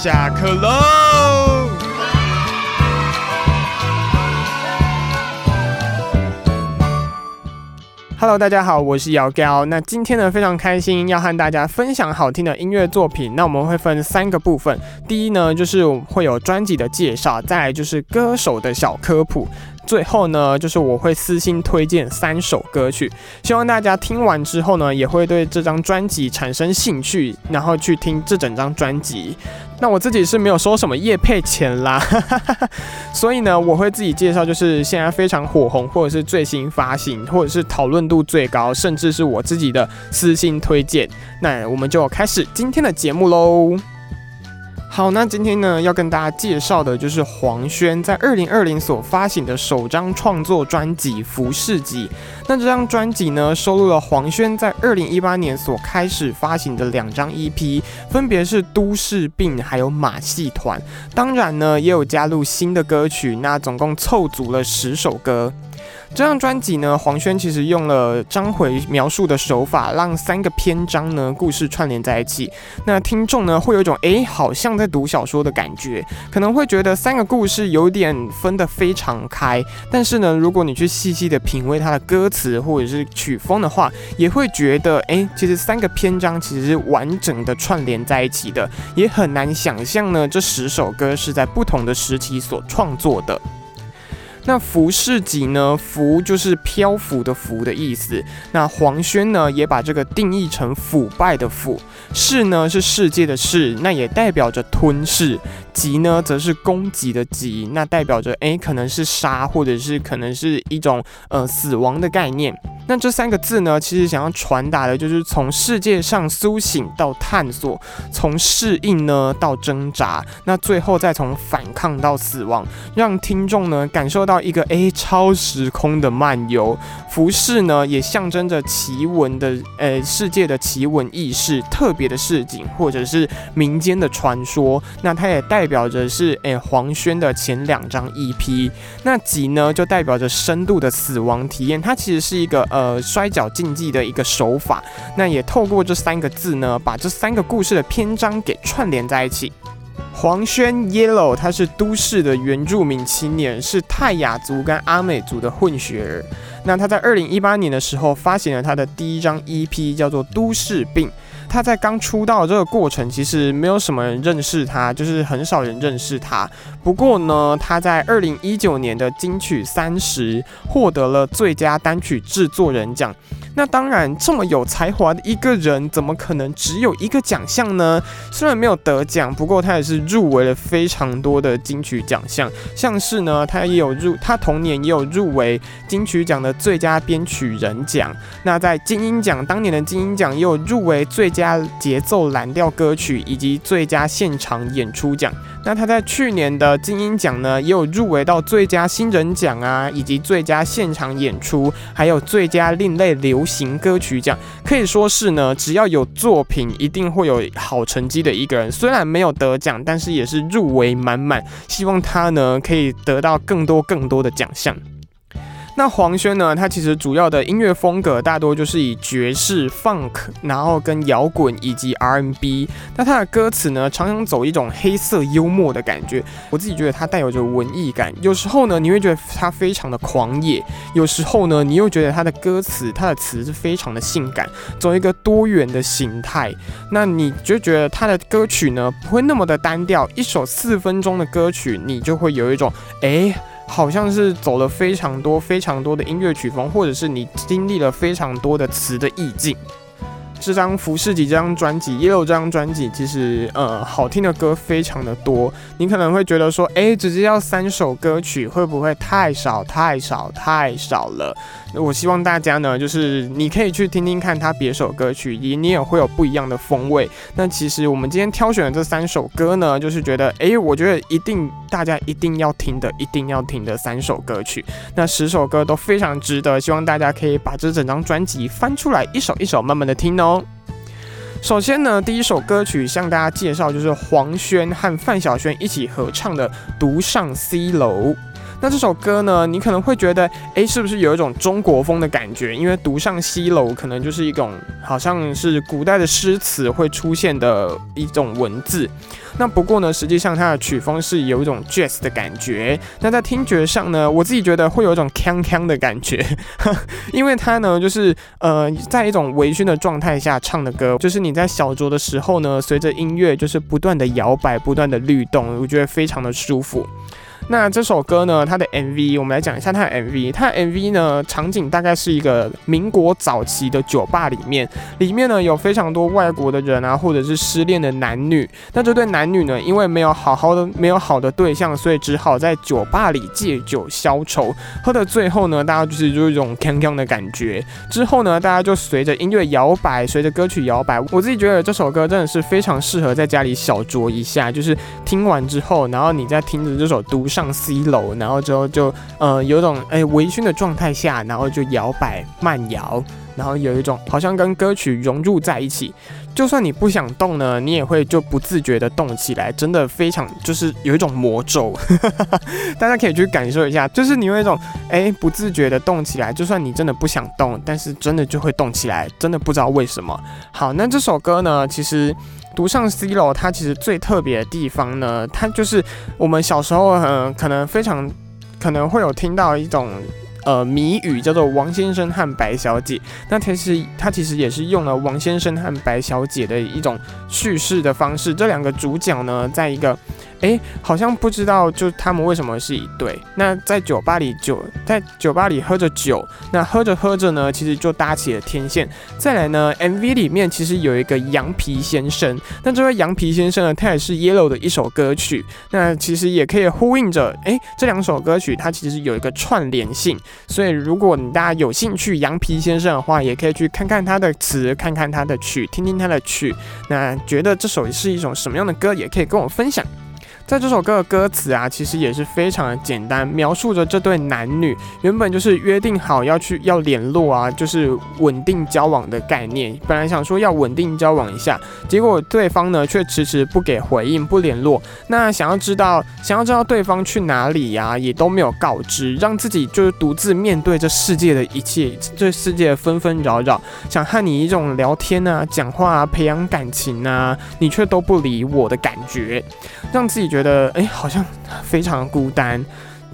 下课喽。Hello，大家好，我是姚 Gal。那今天呢，非常开心要和大家分享好听的音乐作品。那我们会分三个部分，第一呢，就是会有专辑的介绍，再来就是歌手的小科普。最后呢，就是我会私心推荐三首歌曲，希望大家听完之后呢，也会对这张专辑产生兴趣，然后去听这整张专辑。那我自己是没有收什么叶配钱啦，所以呢，我会自己介绍，就是现在非常火红，或者是最新发行，或者是讨论度最高，甚至是我自己的私心推荐。那我们就开始今天的节目喽。好，那今天呢要跟大家介绍的就是黄轩在二零二零所发行的首张创作专辑《服饰集》。那这张专辑呢收录了黄轩在二零一八年所开始发行的两张 EP，分别是《都市病》还有《马戏团》。当然呢也有加入新的歌曲，那总共凑足了十首歌。这张专辑呢，黄轩其实用了章回描述的手法，让三个篇章呢故事串联在一起。那听众呢会有一种诶，好像在读小说的感觉，可能会觉得三个故事有点分得非常开。但是呢，如果你去细细的品味它的歌词或者是曲风的话，也会觉得诶，其实三个篇章其实是完整的串联在一起的，也很难想象呢这十首歌是在不同的时期所创作的。那浮世集呢？浮就是漂浮的浮的意思。那黄轩呢，也把这个定义成腐败的腐。世呢是世界的世，那也代表着吞噬。集呢，则是攻击的集，那代表着诶，可能是杀，或者是可能是一种呃死亡的概念。那这三个字呢，其实想要传达的就是从世界上苏醒到探索，从适应呢到挣扎，那最后再从反抗到死亡，让听众呢感受到一个诶超时空的漫游。服饰呢，也象征着奇闻的呃世界的奇闻异事、特别的市井，或者是民间的传说。那它也代表着是诶黄轩的前两张 EP。那集呢，就代表着深度的死亡体验。它其实是一个呃摔跤竞技的一个手法。那也透过这三个字呢，把这三个故事的篇章给串联在一起。黄轩 Yellow，他是都市的原住民青年，是泰雅族跟阿美族的混血儿。那他在二零一八年的时候发行了他的第一张 EP，叫做《都市病》。他在刚出道这个过程，其实没有什么人认识他，就是很少人认识他。不过呢，他在二零一九年的金曲三十获得了最佳单曲制作人奖。那当然，这么有才华的一个人，怎么可能只有一个奖项呢？虽然没有得奖，不过他也是入围了非常多的金曲奖项，像是呢，他也有入，他同年也有入围金曲奖的最佳编曲人奖。那在金鹰奖当年的金鹰奖也有入围最佳节奏蓝调歌曲以及最佳现场演出奖。那他在去年的金鹰奖呢，也有入围到最佳新人奖啊，以及最佳现场演出，还有最佳另类流。行歌曲奖可以说是呢，只要有作品，一定会有好成绩的一个人。虽然没有得奖，但是也是入围满满。希望他呢可以得到更多更多的奖项。那黄轩呢？他其实主要的音乐风格大多就是以爵士、funk，然后跟摇滚以及 R&B。那他的歌词呢，常常走一种黑色幽默的感觉。我自己觉得他带有着文艺感。有时候呢，你会觉得他非常的狂野；有时候呢，你又觉得他的歌词，他的词是非常的性感，走一个多元的形态。那你就觉得他的歌曲呢，不会那么的单调。一首四分钟的歌曲，你就会有一种哎。好像是走了非常多、非常多的音乐曲风，或者是你经历了非常多的词的意境。这张《服饰集》这张专辑，也有这张专辑，其实呃，好听的歌非常的多。你可能会觉得说，哎，只是要三首歌曲，会不会太少、太少、太少了？我希望大家呢，就是你可以去听听看他别首歌曲，也你也会有不一样的风味。那其实我们今天挑选的这三首歌呢，就是觉得，哎，我觉得一定大家一定要听的，一定要听的三首歌曲。那十首歌都非常值得，希望大家可以把这整张专辑翻出来，一首一首慢慢的听哦。首先呢，第一首歌曲向大家介绍就是黄轩和范晓萱一起合唱的《独上西楼》。那这首歌呢，你可能会觉得，诶，是不是有一种中国风的感觉？因为独上西楼可能就是一种好像是古代的诗词会出现的一种文字。那不过呢，实际上它的曲风是有一种 jazz 的感觉。那在听觉上呢，我自己觉得会有一种锵锵的感觉，因为它呢就是呃在一种微醺的状态下唱的歌，就是你在小酌的时候呢，随着音乐就是不断的摇摆、不断的律动，我觉得非常的舒服。那这首歌呢？它的 MV，我们来讲一下它的 MV。它的 MV 呢，场景大概是一个民国早期的酒吧里面，里面呢有非常多外国的人啊，或者是失恋的男女。那这对男女呢，因为没有好好的、没有好的对象，所以只好在酒吧里借酒消愁。喝的最后呢，大家就是就一种锵锵的感觉。之后呢，大家就随着音乐摇摆，随着歌曲摇摆。我自己觉得这首歌真的是非常适合在家里小酌一下，就是听完之后，然后你再听着这首独。上 C 楼，然后之后就呃有种哎微醺的状态下，然后就摇摆慢摇，然后有一种好像跟歌曲融入在一起。就算你不想动呢，你也会就不自觉的动起来，真的非常就是有一种魔咒。大家可以去感受一下，就是你有一种哎不自觉的动起来，就算你真的不想动，但是真的就会动起来，真的不知道为什么。好，那这首歌呢，其实。独上 C 楼，它其实最特别的地方呢，它就是我们小时候呃，可能非常可能会有听到一种呃谜语，叫做王先生和白小姐。那其实它其实也是用了王先生和白小姐的一种叙事的方式，这两个主角呢，在一个。哎，好像不知道，就他们为什么是一对？那在酒吧里酒，在酒吧里喝着酒，那喝着喝着呢，其实就搭起了天线。再来呢，MV 里面其实有一个羊皮先生，那这位羊皮先生呢，他也是 Yellow 的一首歌曲，那其实也可以呼应着，哎，这两首歌曲它其实有一个串联性。所以如果你大家有兴趣羊皮先生的话，也可以去看看他的词，看看他的曲，听听他的曲。那觉得这首是一种什么样的歌，也可以跟我分享。在这首歌的歌词啊，其实也是非常的简单，描述着这对男女原本就是约定好要去要联络啊，就是稳定交往的概念。本来想说要稳定交往一下，结果对方呢却迟迟不给回应，不联络。那想要知道想要知道对方去哪里呀，也都没有告知，让自己就是独自面对这世界的一切，这世界的纷纷扰扰，想和你一种聊天啊、讲话啊、培养感情啊，你却都不理我的感觉，让自己觉。觉得哎，好像非常孤单，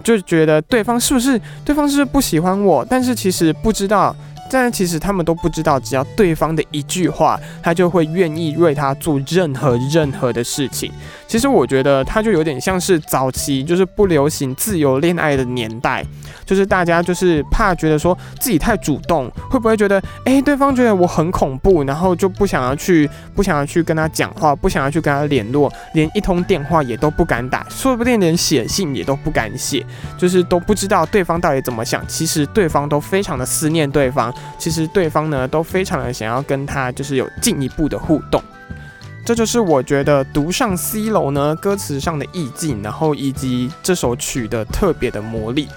就觉得对方是不是对方是不是不喜欢我？但是其实不知道。但其实他们都不知道，只要对方的一句话，他就会愿意为他做任何任何的事情。其实我觉得他就有点像是早期就是不流行自由恋爱的年代，就是大家就是怕觉得说自己太主动，会不会觉得哎对方觉得我很恐怖，然后就不想要去不想要去跟他讲话，不想要去跟他联络，连一通电话也都不敢打，说不定连写信也都不敢写，就是都不知道对方到底怎么想。其实对方都非常的思念对方。其实对方呢都非常的想要跟他就是有进一步的互动，这就是我觉得独上西楼呢歌词上的意境，然后以及这首曲的特别的魔力。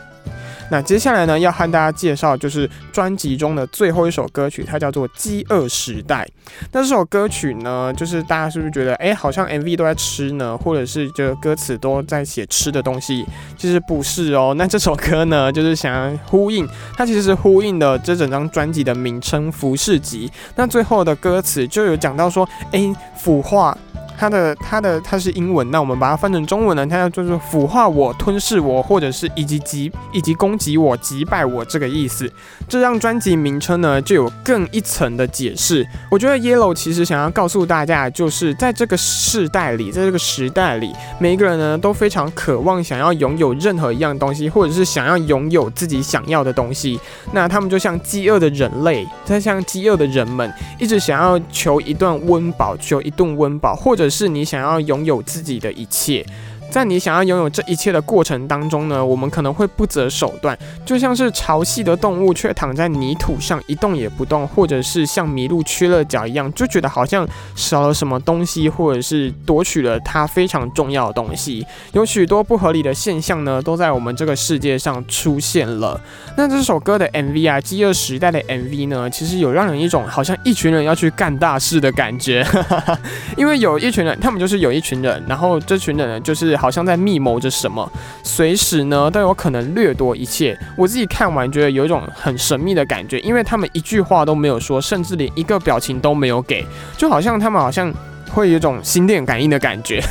那接下来呢，要和大家介绍就是专辑中的最后一首歌曲，它叫做《饥饿时代》。那这首歌曲呢，就是大家是不是觉得，哎，好像 MV 都在吃呢，或者是就歌词都在写吃的东西？其实不是哦。那这首歌呢，就是想要呼应，它其实是呼应的这整张专辑的名称《服饰集》。那最后的歌词就有讲到说，哎，腐化。它的它的它是英文，那我们把它翻成中文呢？它就是腐化我、吞噬我，或者是以及击以及攻击我、击败我这个意思。这张专辑名称呢，就有更一层的解释。我觉得 Yellow 其实想要告诉大家，就是在这个世代里，在这个时代里，每一个人呢都非常渴望想要拥有任何一样东西，或者是想要拥有自己想要的东西。那他们就像饥饿的人类，在像饥饿的人们，一直想要求一段温饱，求一顿温饱，或者。是你想要拥有自己的一切。在你想要拥有这一切的过程当中呢，我们可能会不择手段，就像是潮汐的动物却躺在泥土上一动也不动，或者是像麋鹿缺了脚一样，就觉得好像少了什么东西，或者是夺取了它非常重要的东西。有许多不合理的现象呢，都在我们这个世界上出现了。那这首歌的 MV 啊，饥饿时代的 MV 呢，其实有让人一种好像一群人要去干大事的感觉，因为有一群人，他们就是有一群人，然后这群人呢，就是。好像在密谋着什么，随时呢都有可能掠夺一切。我自己看完觉得有一种很神秘的感觉，因为他们一句话都没有说，甚至连一个表情都没有给，就好像他们好像。会有一种心电感应的感觉，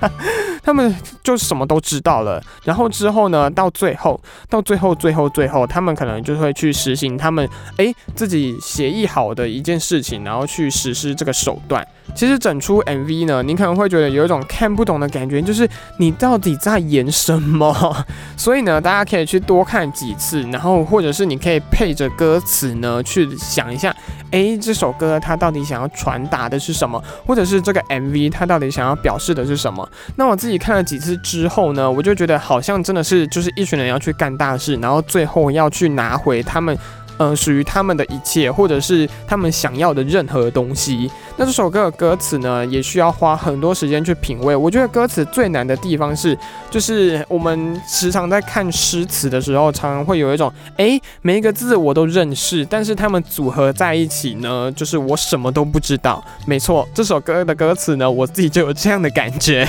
他们就什么都知道了。然后之后呢，到最后，到最后，最后，最后，他们可能就会去实行他们诶自己协议好的一件事情，然后去实施这个手段。其实整出 MV 呢，你可能会觉得有一种看不懂的感觉，就是你到底在演什么？所以呢，大家可以去多看几次，然后或者是你可以配着歌词呢去想一下，诶，这首歌它到底想要传达的是什么，或者是这个 MV 它到底想要表示的是什么？那我自己看了几次之后呢，我就觉得好像真的是就是一群人要去干大事，然后最后要去拿回他们。呃，属于他们的一切，或者是他们想要的任何东西。那这首歌的歌词呢，也需要花很多时间去品味。我觉得歌词最难的地方是，就是我们时常在看诗词的时候，常常会有一种，哎，每一个字我都认识，但是他们组合在一起呢，就是我什么都不知道。没错，这首歌的歌词呢，我自己就有这样的感觉。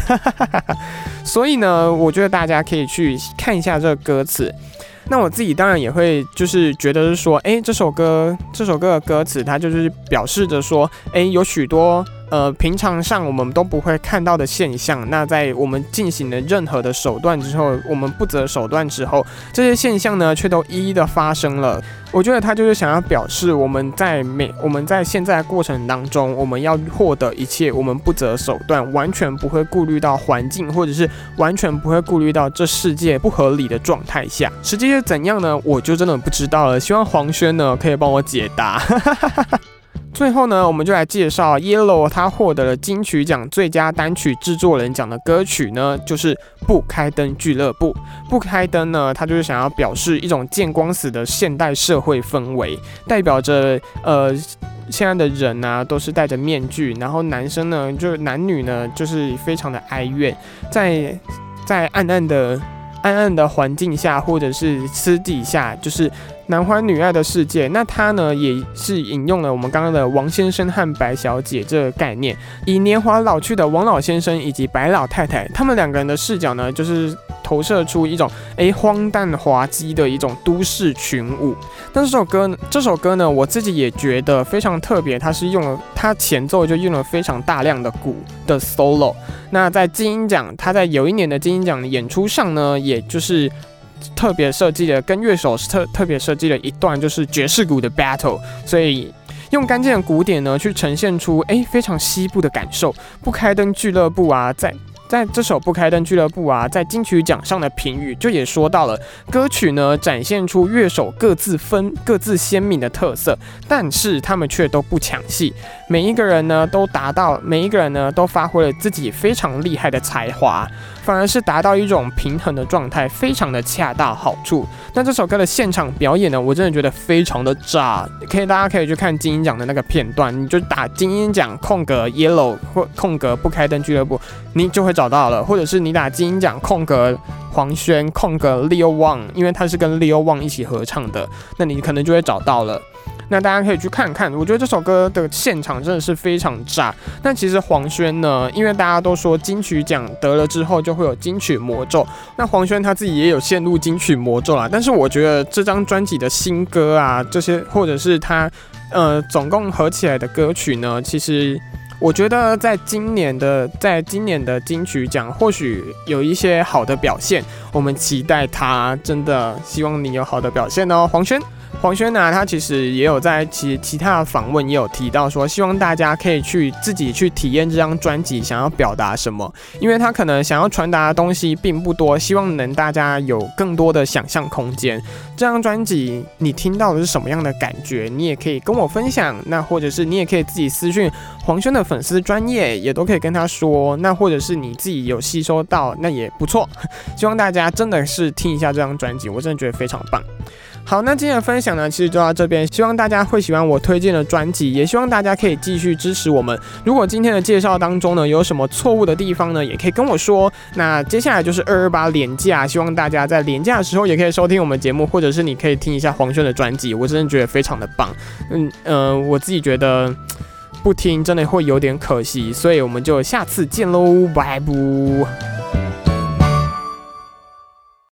所以呢，我觉得大家可以去看一下这个歌词。那我自己当然也会，就是觉得是说，哎，这首歌，这首歌的歌词，它就是表示着说，哎，有许多。呃，平常上我们都不会看到的现象，那在我们进行了任何的手段之后，我们不择手段之后，这些现象呢，却都一一的发生了。我觉得他就是想要表示，我们在每我们在现在过程当中，我们要获得一切，我们不择手段，完全不会顾虑到环境，或者是完全不会顾虑到这世界不合理的状态下，实际是怎样呢？我就真的不知道了。希望黄轩呢可以帮我解答。最后呢，我们就来介绍 Yellow，他获得了金曲奖最佳单曲制作人奖的歌曲呢，就是《不开灯俱乐部》。不开灯呢，他就是想要表示一种见光死的现代社会氛围，代表着呃现在的人呢都是戴着面具，然后男生呢就是男女呢就是非常的哀怨，在在暗暗的暗暗的环境下，或者是私底下，就是。男欢女爱的世界，那他呢也是引用了我们刚刚的王先生和白小姐这个概念，以年华老去的王老先生以及白老太太，他们两个人的视角呢，就是投射出一种诶荒诞滑稽的一种都市群舞。但这首歌，这首歌呢，我自己也觉得非常特别，它是用了它前奏就用了非常大量的鼓的 solo。那在金鹰奖，他在有一年的金鹰奖演出上呢，也就是。特别设计的跟乐手特特别设计了一段就是爵士鼓的 battle，所以用干净的鼓点呢去呈现出诶非常西部的感受。不开灯俱乐部啊，在。在这首《不开灯俱乐部》啊，在金曲奖上的评语就也说到了，歌曲呢展现出乐手各自分各自鲜明的特色，但是他们却都不抢戏，每一个人呢都达到，每一个人呢都发挥了自己非常厉害的才华，反而是达到一种平衡的状态，非常的恰到好处。那这首歌的现场表演呢，我真的觉得非常的炸，可以大家可以去看金鹰奖的那个片段，你就打金鹰奖空格 yellow 或空格不开灯俱乐部，你就会。找到了，或者是你打金鹰奖空格黄轩空格 Leo Wang，因为他是跟 Leo Wang 一起合唱的，那你可能就会找到了。那大家可以去看看，我觉得这首歌的现场真的是非常炸。但其实黄轩呢，因为大家都说金曲奖得了之后就会有金曲魔咒，那黄轩他自己也有陷入金曲魔咒啦。但是我觉得这张专辑的新歌啊，这些或者是他呃总共合起来的歌曲呢，其实。我觉得在今年的，在今年的金曲奖，或许有一些好的表现，我们期待他，真的希望你有好的表现哦，黄轩。黄轩呢，他其实也有在其其他的访问也有提到说，希望大家可以去自己去体验这张专辑想要表达什么，因为他可能想要传达的东西并不多，希望能大家有更多的想象空间。这张专辑你听到的是什么样的感觉？你也可以跟我分享，那或者是你也可以自己私讯黄轩的粉丝专业，也都可以跟他说。那或者是你自己有吸收到，那也不错。希望大家真的是听一下这张专辑，我真的觉得非常棒。好，那今天的分享呢，其实就到这边。希望大家会喜欢我推荐的专辑，也希望大家可以继续支持我们。如果今天的介绍当中呢，有什么错误的地方呢，也可以跟我说。那接下来就是二二八廉价，希望大家在廉价的时候也可以收听我们节目，或者是你可以听一下黄轩的专辑，我真的觉得非常的棒。嗯嗯，我自己觉得不听真的会有点可惜，所以我们就下次见喽，拜拜。